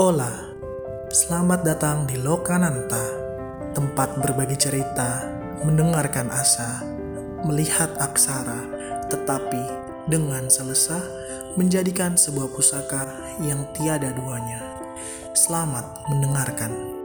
Hola, selamat datang di Lokananta, tempat berbagi cerita, mendengarkan asa, melihat aksara, tetapi dengan selesai menjadikan sebuah pusaka yang tiada duanya. Selamat mendengarkan.